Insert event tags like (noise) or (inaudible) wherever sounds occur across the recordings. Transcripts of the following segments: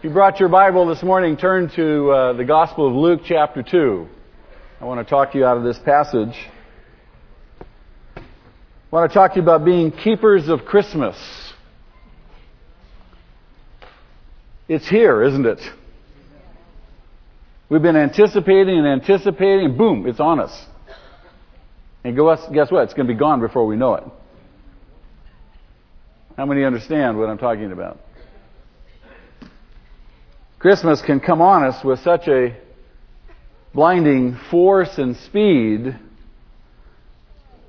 If you brought your Bible this morning, turn to uh, the Gospel of Luke, chapter 2. I want to talk to you out of this passage. I want to talk to you about being keepers of Christmas. It's here, isn't it? We've been anticipating and anticipating, and boom, it's on us. And guess what? It's going to be gone before we know it. How many understand what I'm talking about? Christmas can come on us with such a blinding force and speed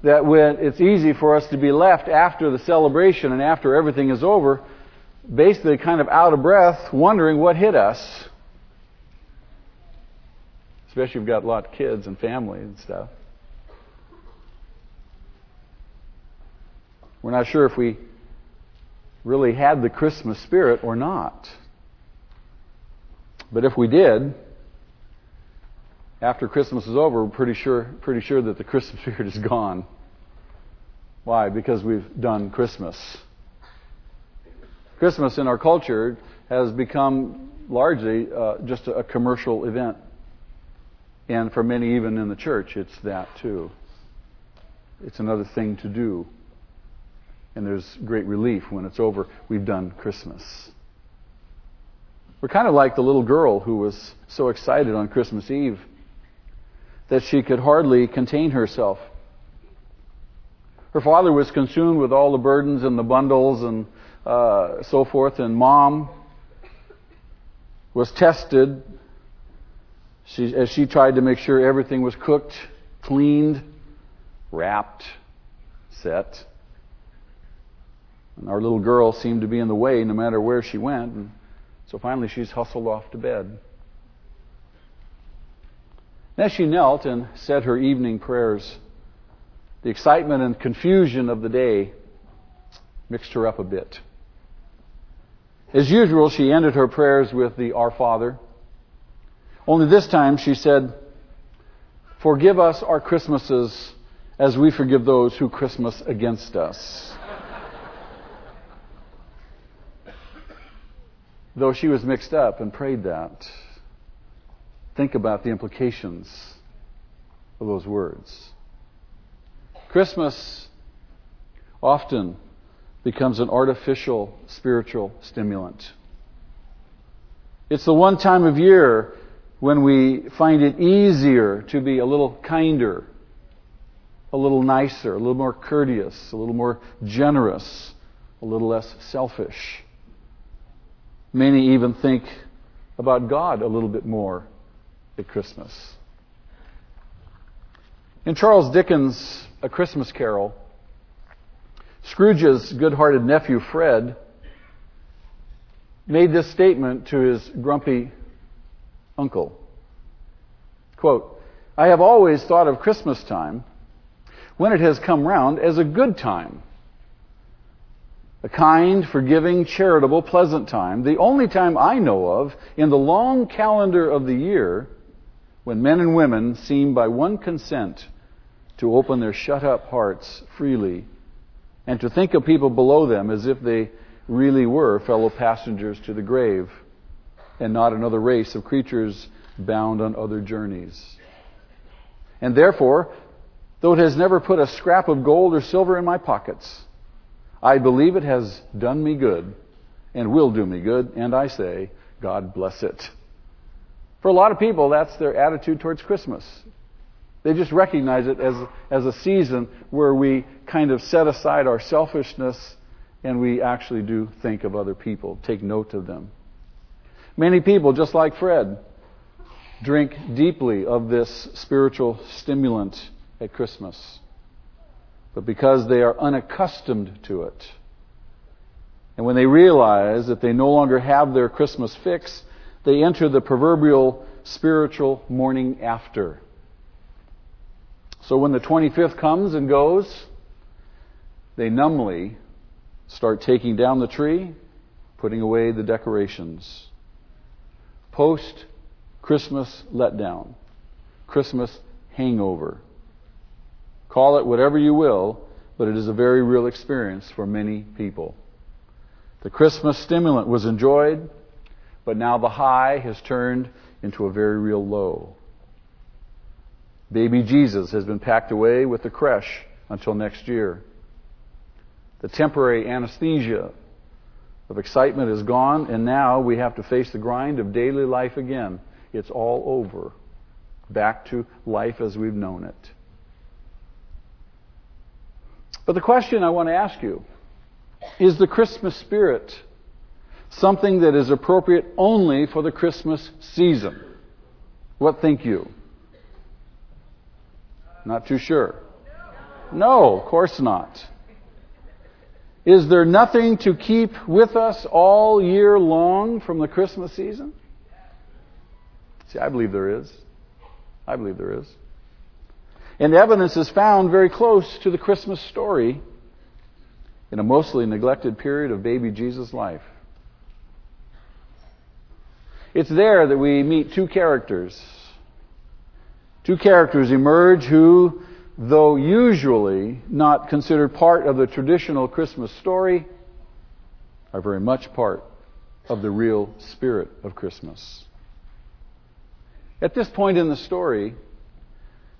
that when it's easy for us to be left after the celebration and after everything is over, basically kind of out of breath, wondering what hit us. Especially if you've got a lot of kids and family and stuff. We're not sure if we really had the Christmas spirit or not. But if we did, after Christmas is over, we're pretty sure, pretty sure that the Christmas (laughs) spirit is gone. Why? Because we've done Christmas. Christmas in our culture has become largely uh, just a, a commercial event. And for many, even in the church, it's that too. It's another thing to do. And there's great relief when it's over. We've done Christmas. We're kind of like the little girl who was so excited on Christmas Eve that she could hardly contain herself. Her father was consumed with all the burdens and the bundles and uh, so forth, and mom was tested she, as she tried to make sure everything was cooked, cleaned, wrapped, set. And our little girl seemed to be in the way no matter where she went. And so finally, she's hustled off to bed. As she knelt and said her evening prayers, the excitement and confusion of the day mixed her up a bit. As usual, she ended her prayers with the Our Father. Only this time she said, Forgive us our Christmases as we forgive those who Christmas against us. Though she was mixed up and prayed that, think about the implications of those words. Christmas often becomes an artificial spiritual stimulant. It's the one time of year when we find it easier to be a little kinder, a little nicer, a little more courteous, a little more generous, a little less selfish. Many even think about God a little bit more at Christmas. In Charles Dickens' A Christmas Carol, Scrooge's good hearted nephew Fred made this statement to his grumpy uncle. Quote, I have always thought of Christmas time, when it has come round, as a good time a kind, forgiving, charitable, pleasant time, the only time I know of in the long calendar of the year when men and women seem by one consent to open their shut up hearts freely and to think of people below them as if they really were fellow passengers to the grave and not another race of creatures bound on other journeys. And therefore, though it has never put a scrap of gold or silver in my pockets, I believe it has done me good and will do me good, and I say, God bless it. For a lot of people, that's their attitude towards Christmas. They just recognize it as, as a season where we kind of set aside our selfishness and we actually do think of other people, take note of them. Many people, just like Fred, drink deeply of this spiritual stimulant at Christmas but because they are unaccustomed to it. And when they realize that they no longer have their Christmas fix, they enter the proverbial spiritual morning after. So when the 25th comes and goes, they numbly start taking down the tree, putting away the decorations. Post Christmas letdown, Christmas hangover. Call it whatever you will, but it is a very real experience for many people. The Christmas stimulant was enjoyed, but now the high has turned into a very real low. Baby Jesus has been packed away with the creche until next year. The temporary anesthesia of excitement is gone, and now we have to face the grind of daily life again. It's all over. Back to life as we've known it. But the question I want to ask you is the Christmas spirit something that is appropriate only for the Christmas season? What think you? Not too sure. No, of course not. Is there nothing to keep with us all year long from the Christmas season? See, I believe there is. I believe there is. And the evidence is found very close to the Christmas story in a mostly neglected period of baby Jesus' life. It's there that we meet two characters. Two characters emerge who though usually not considered part of the traditional Christmas story, are very much part of the real spirit of Christmas. At this point in the story,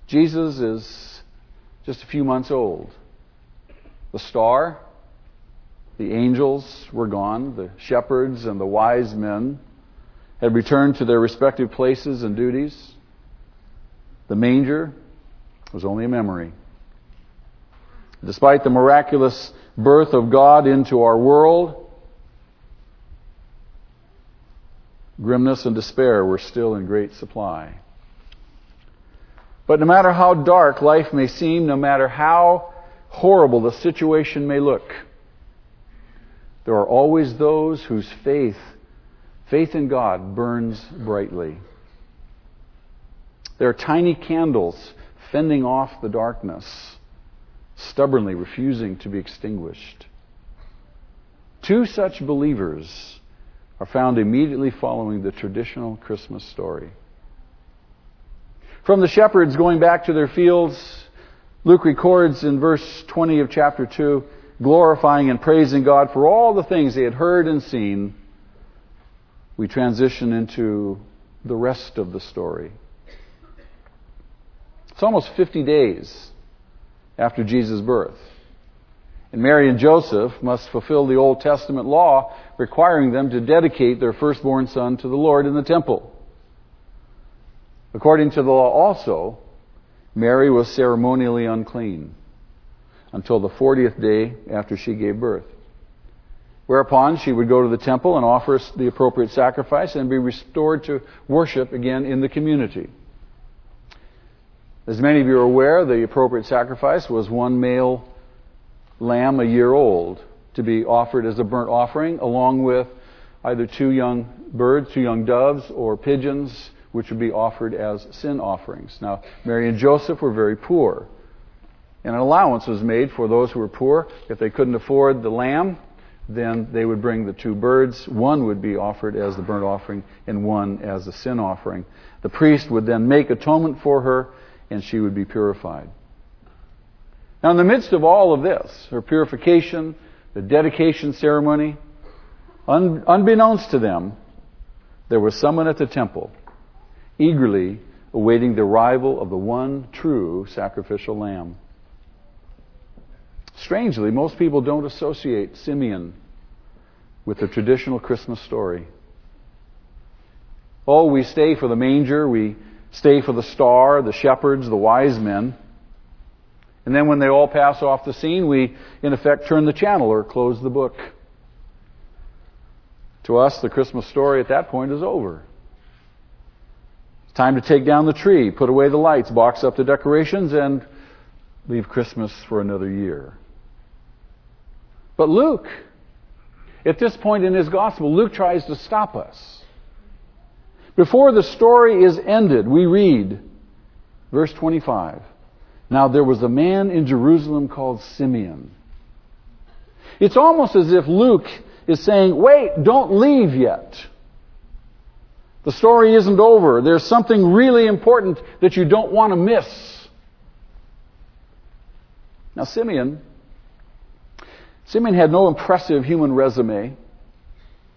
Jesus is just a few months old. The star, the angels were gone, the shepherds and the wise men had returned to their respective places and duties. The manger was only a memory. Despite the miraculous birth of God into our world, grimness and despair were still in great supply. But no matter how dark life may seem, no matter how horrible the situation may look, there are always those whose faith, faith in God, burns brightly. There are tiny candles fending off the darkness, stubbornly refusing to be extinguished. Two such believers are found immediately following the traditional Christmas story. From the shepherds going back to their fields, Luke records in verse 20 of chapter 2, glorifying and praising God for all the things they had heard and seen. We transition into the rest of the story. It's almost 50 days after Jesus' birth. And Mary and Joseph must fulfill the Old Testament law requiring them to dedicate their firstborn son to the Lord in the temple. According to the law also, Mary was ceremonially unclean until the 40th day after she gave birth. Whereupon she would go to the temple and offer the appropriate sacrifice and be restored to worship again in the community. As many of you are aware, the appropriate sacrifice was one male lamb a year old to be offered as a burnt offering, along with either two young birds, two young doves, or pigeons, which would be offered as sin offerings. Now, Mary and Joseph were very poor. And an allowance was made for those who were poor. If they couldn't afford the lamb, then they would bring the two birds. One would be offered as the burnt offering, and one as the sin offering. The priest would then make atonement for her and she would be purified. Now, in the midst of all of this, her purification, the dedication ceremony, un- unbeknownst to them, there was someone at the temple eagerly awaiting the arrival of the one true sacrificial lamb. Strangely, most people don't associate Simeon with the traditional Christmas story. Oh, we stay for the manger, we stay for the star, the shepherds, the wise men. And then when they all pass off the scene, we, in effect, turn the channel or close the book. To us, the Christmas story at that point is over. Time to take down the tree, put away the lights, box up the decorations, and leave Christmas for another year. But Luke, at this point in his gospel, Luke tries to stop us. Before the story is ended, we read, verse 25. Now there was a man in Jerusalem called Simeon. It's almost as if Luke is saying, wait, don't leave yet. The story isn't over. There's something really important that you don't want to miss. Now, Simeon, Simeon had no impressive human resume.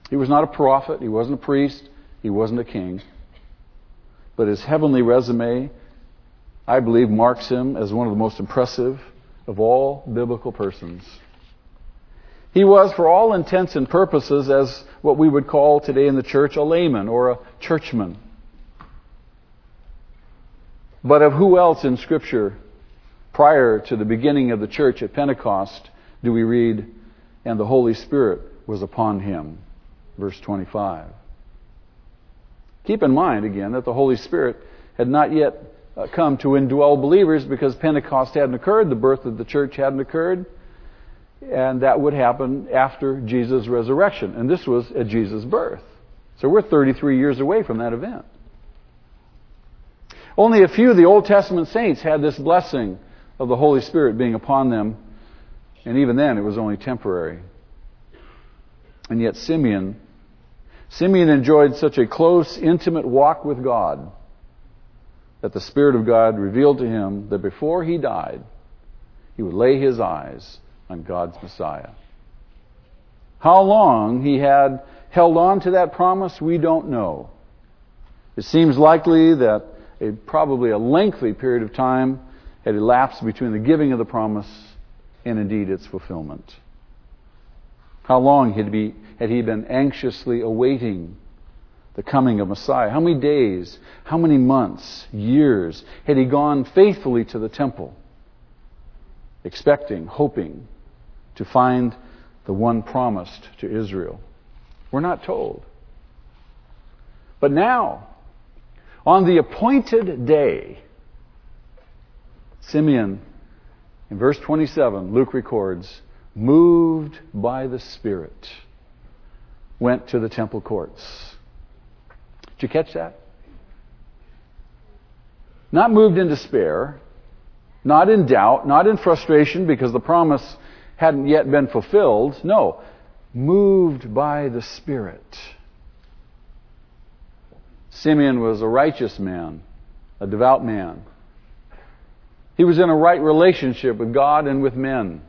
He was not a prophet, he wasn't a priest, he wasn't a king. But his heavenly resume, I believe, marks him as one of the most impressive of all biblical persons. He was, for all intents and purposes, as what we would call today in the church a layman or a churchman. But of who else in Scripture, prior to the beginning of the church at Pentecost, do we read, and the Holy Spirit was upon him? Verse 25. Keep in mind, again, that the Holy Spirit had not yet uh, come to indwell believers because Pentecost hadn't occurred, the birth of the church hadn't occurred, and that would happen after Jesus' resurrection. And this was at Jesus' birth. So we're 33 years away from that event. Only a few of the Old Testament saints had this blessing of the Holy Spirit being upon them, and even then it was only temporary. And yet Simeon Simeon enjoyed such a close, intimate walk with God that the Spirit of God revealed to him that before he died, he would lay his eyes on God's Messiah. How long he had held on to that promise, we don't know. It seems likely that a, probably a lengthy period of time had elapsed between the giving of the promise and indeed its fulfillment. How long had, be, had he been anxiously awaiting the coming of Messiah? How many days, how many months, years had he gone faithfully to the temple, expecting, hoping to find the one promised to Israel? We're not told. But now, on the appointed day, Simeon, in verse 27, Luke records, moved by the Spirit, went to the temple courts. Did you catch that? Not moved in despair, not in doubt, not in frustration because the promise hadn't yet been fulfilled. No, moved by the Spirit. Simeon was a righteous man, a devout man. He was in a right relationship with God and with men.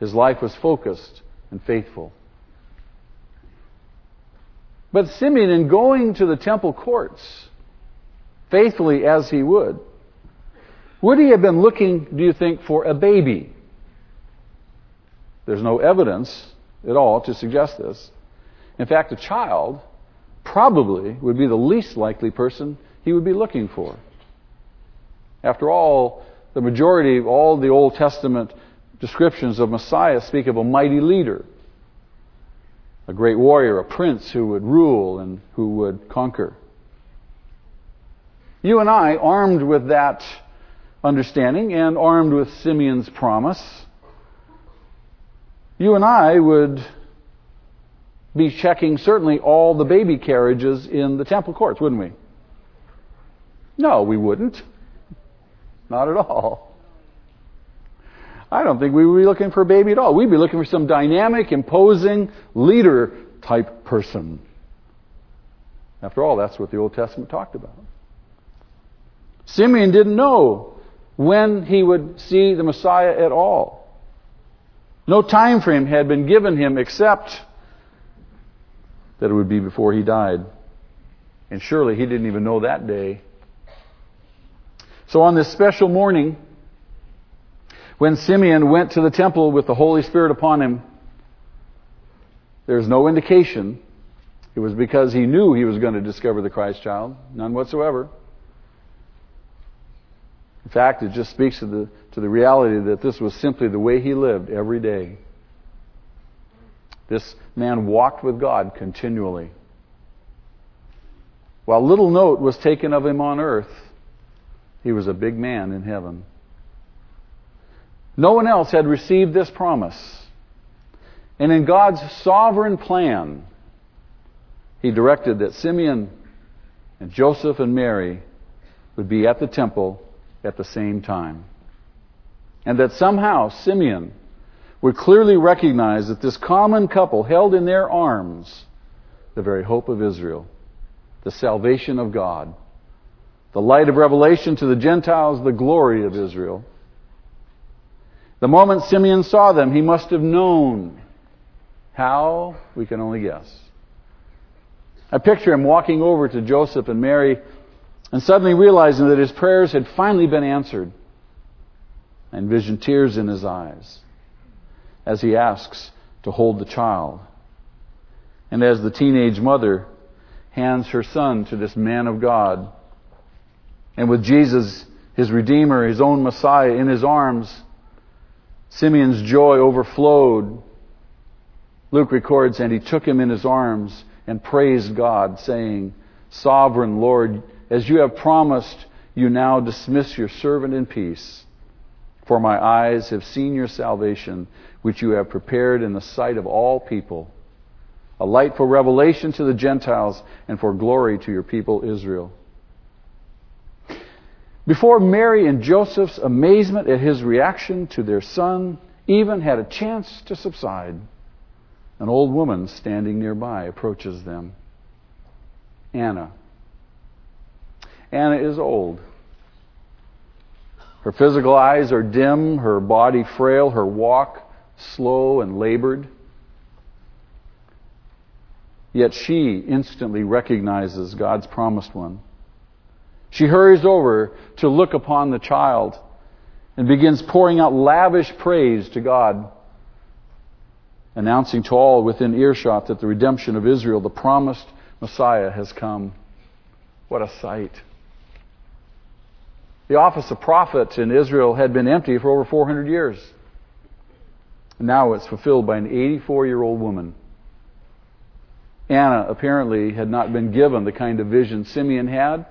His life was focused and faithful. But Simeon, in going to the temple courts, faithfully as he would, would he have been looking, do you think, for a baby? There's no evidence at all to suggest this. In fact, a child probably would be the least likely person he would be looking for. After all, the majority of all the Old Testament descriptions of Messiah speak of a mighty leader, a great warrior, a prince who would rule and who would conquer. You and I, armed with that understanding and armed with Simeon's promise, you and I would be checking certainly all the baby carriages in the temple courts, wouldn't we? No, we wouldn't. Not at all. I don't think we would be looking for a baby at all. We'd be looking for some dynamic, imposing leader type person. After all, that's what the Old Testament talked about. Simeon didn't know when he would see the Messiah at all. No time frame had been given him except that it would be before he died. And surely he didn't even know that day. So on this special morning, when Simeon went to the temple with the Holy Spirit upon him, there's no indication it was because he knew he was going to discover the Christ child. None whatsoever. In fact, it just speaks to the, to the reality that this was simply the way he lived every day. This man walked with God continually. While little note was taken of him on earth, he was a big man in heaven. No one else had received this promise. And in God's sovereign plan, He directed that Simeon and Joseph and Mary would be at the temple at the same time. And that somehow Simeon would clearly recognize that this common couple held in their arms the very hope of Israel, the salvation of God, the light of revelation to the Gentiles, the glory of Israel. The moment Simeon saw them, he must have known How? We can only guess. I picture him walking over to Joseph and Mary and suddenly realizing that his prayers had finally been answered. I envision tears in his eyes as he asks to hold the child. And as the teenage mother hands her son to this man of God, and with Jesus, his Redeemer, his own Messiah, in his arms, Simeon's joy overflowed. Luke records, and he took him in his arms and praised God, saying, Sovereign Lord, as you have promised, you now dismiss your servant in peace. For my eyes have seen your salvation, which you have prepared in the sight of all people, a light for revelation to the Gentiles and for glory to your people Israel. Before Mary and Joseph's amazement at his reaction to their son even had a chance to subside, an old woman standing nearby approaches them. Anna. Anna is old. Her physical eyes are dim, her body frail, her walk slow and labored. Yet she instantly recognizes God's promised one. She hurries over to look upon the child and begins pouring out lavish praise to God, announcing to all within earshot that the redemption of Israel, the promised Messiah, has come. What a sight! The office of prophet in Israel had been empty for over 400 years. Now it's fulfilled by an 84 year old woman. Anna apparently had not been given the kind of vision Simeon had.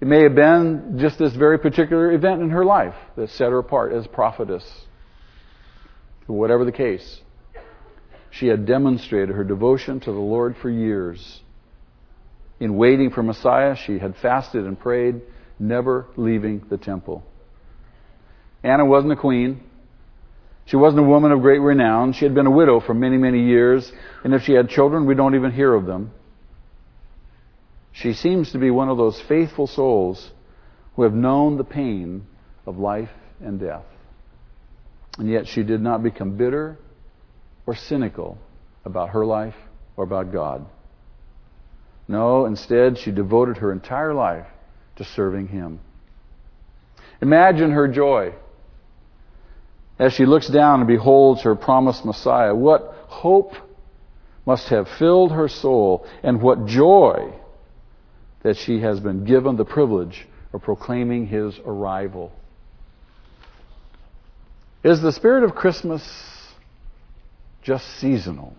It may have been just this very particular event in her life that set her apart as prophetess. Whatever the case, she had demonstrated her devotion to the Lord for years. In waiting for Messiah, she had fasted and prayed, never leaving the temple. Anna wasn't a queen. She wasn't a woman of great renown. She had been a widow for many, many years, and if she had children, we don't even hear of them. She seems to be one of those faithful souls who have known the pain of life and death. And yet she did not become bitter or cynical about her life or about God. No, instead, she devoted her entire life to serving Him. Imagine her joy as she looks down and beholds her promised Messiah. What hope must have filled her soul, and what joy that she has been given the privilege of proclaiming his arrival. Is the spirit of Christmas just seasonal?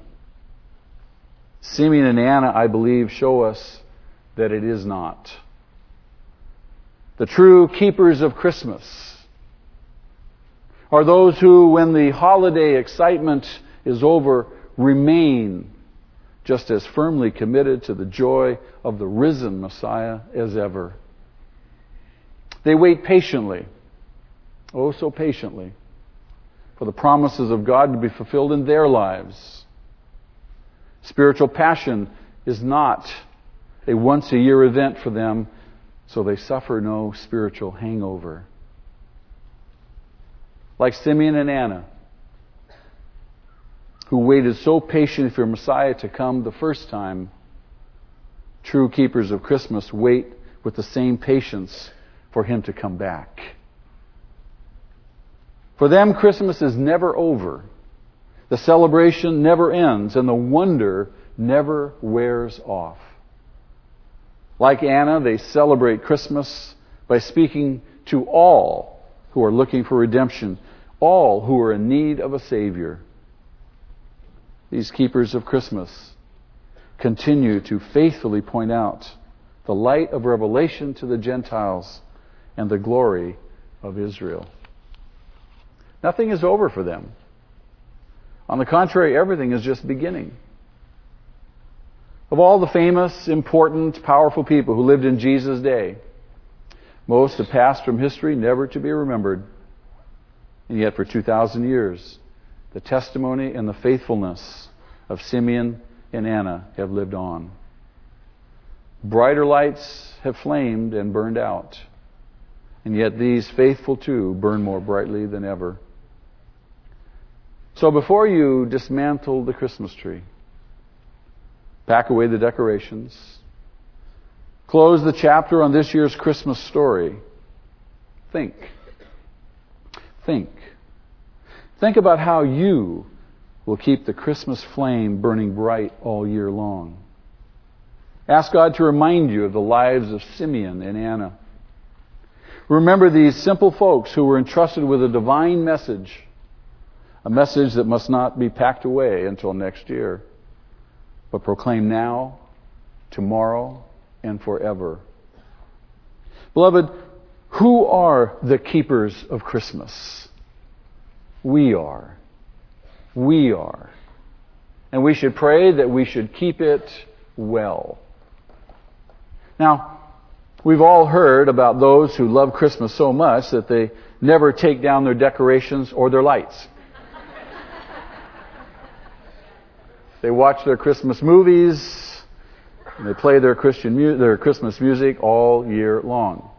Simeon and Anna, I believe, show us that it is not. The true keepers of Christmas are those who, when the holiday excitement is over, remain just as firmly committed to the joy of the risen Messiah as ever. They wait patiently, oh so patiently, for the promises of God to be fulfilled in their lives. Spiritual passion is not a once a year event for them, so they suffer no spiritual hangover. Like Simeon and Anna, who waited so patiently for Messiah to come the first time, true keepers of Christmas wait with the same patience for him to come back. For them, Christmas is never over. The celebration never ends, and the wonder never wears off. Like Anna, they celebrate Christmas by speaking to all who are looking for redemption, all who are in need of a Savior these keepers of Christmas continue to faithfully point out the light of revelation to the Gentiles and the glory of Israel. Nothing is over for them. On the contrary, everything is just beginning. Of all the famous, important, powerful people who lived in Jesus' day, most have passed from history never to be remembered. And yet, for 2,000 years, the testimony and the faithfulness of Simeon and Anna have lived on. Brighter lights have flamed and burned out, and yet these faithful two burn more brightly than ever. So before you dismantle the Christmas tree, pack away the decorations, close the chapter on this year's Christmas story, think. Think. Think about how you will keep the Christmas flame burning bright all year long. Ask God to remind you of the lives of Simeon and Anna. Remember these simple folks who were entrusted with a divine message, a message that must not be packed away until next year, but proclaim now, tomorrow, and forever. Beloved, who are the keepers of Christmas? We are. We are. And we should pray that we should keep it well. Now, we've all heard about those who love Christmas so much that they never take down their decorations or their lights. They watch their Christmas movies, and they play their Christian mu- their Christmas music all year long.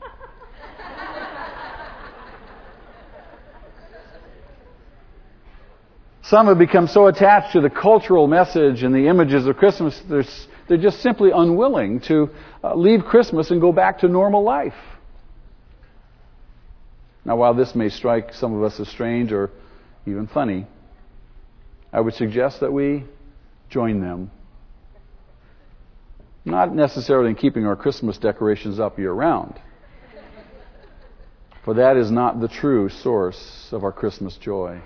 Some have become so attached to the cultural message and the images of Christmas, they're, they're just simply unwilling to uh, leave Christmas and go back to normal life. Now, while this may strike some of us as strange or even funny, I would suggest that we join them. Not necessarily in keeping our Christmas decorations up year round, for that is not the true source of our Christmas joy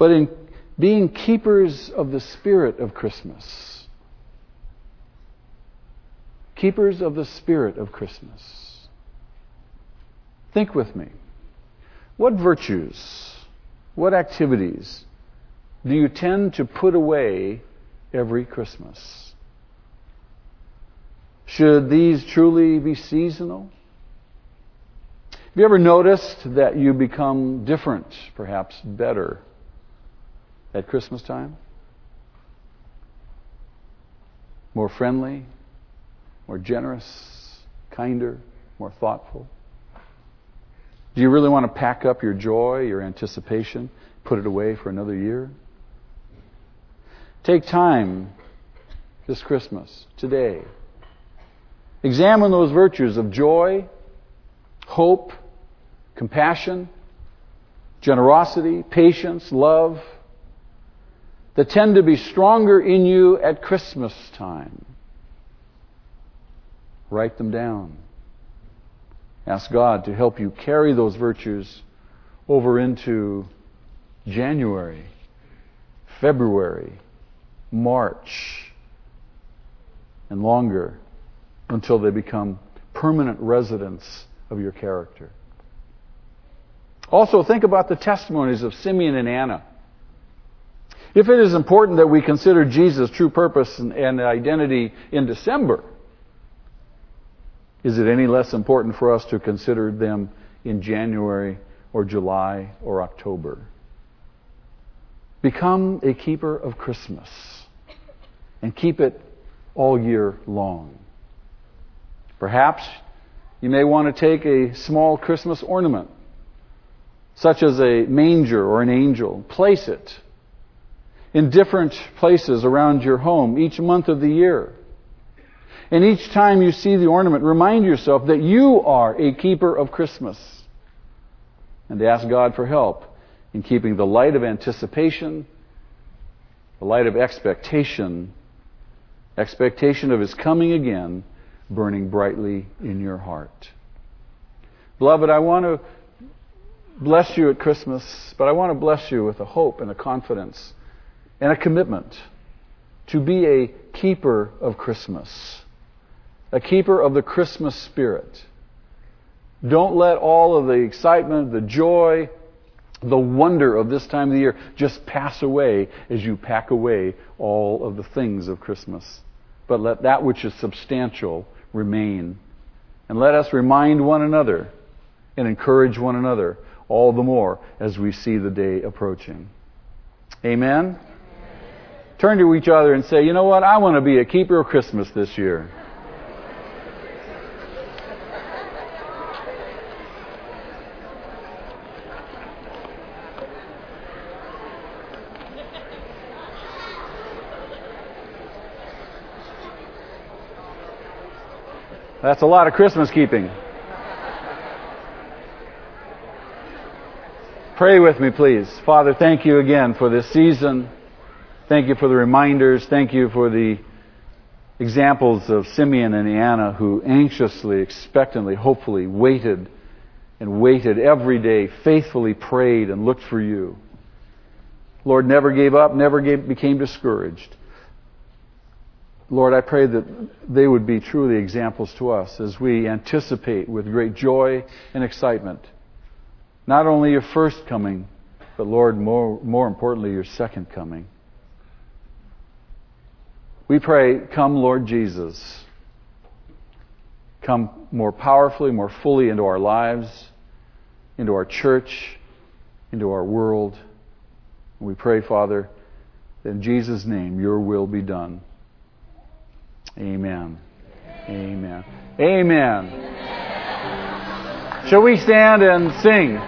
but in being keepers of the spirit of Christmas. Keepers of the spirit of Christmas. Think with me. What virtues, what activities do you tend to put away every Christmas? Should these truly be seasonal? Have you ever noticed that you become different, perhaps better, at Christmas time? More friendly, more generous, kinder, more thoughtful? Do you really want to pack up your joy, your anticipation, put it away for another year? Take time this Christmas, today. Examine those virtues of joy, hope, compassion, generosity, patience, love, that tend to be stronger in you at Christmas time. Write them down. Ask God to help you carry those virtues over into January, February, March, and longer until they become permanent residents of your character. Also, think about the testimonies of Simeon and Anna. If it is important that we consider Jesus' true purpose and, and identity in December, is it any less important for us to consider them in January or July or October? Become a keeper of Christmas and keep it all year long. Perhaps you may want to take a small Christmas ornament, such as a manger or an angel, place it in different places around your home each month of the year. And each time you see the ornament, remind yourself that you are a keeper of Christmas. And ask God for help in keeping the light of anticipation, the light of expectation, expectation of His coming again, burning brightly in your heart. Beloved, I want to bless you at Christmas, but I want to bless you with a hope and a confidence and a commitment to be a keeper of Christmas, a keeper of the Christmas spirit. Don't let all of the excitement, the joy, the wonder of this time of the year just pass away as you pack away all of the things of Christmas. But let that which is substantial remain. And let us remind one another and encourage one another all the more as we see the day approaching. Amen turn to each other and say, you know what? I want to be a keeper of Christmas this year. That's a lot of Christmas keeping. Pray with me, please. Father, thank you again for this season. Thank you for the reminders. Thank you for the examples of Simeon and Anna who anxiously, expectantly, hopefully waited and waited every day, faithfully prayed and looked for you. Lord, never gave up, never gave, became discouraged. Lord, I pray that they would be truly examples to us as we anticipate with great joy and excitement not only your first coming, but Lord, more, more importantly, your second coming. We pray, come, Lord Jesus. Come more powerfully, more fully into our lives, into our church, into our world. We pray, Father, that in Jesus' name your will be done. Amen. Amen. Amen. Shall we stand and sing?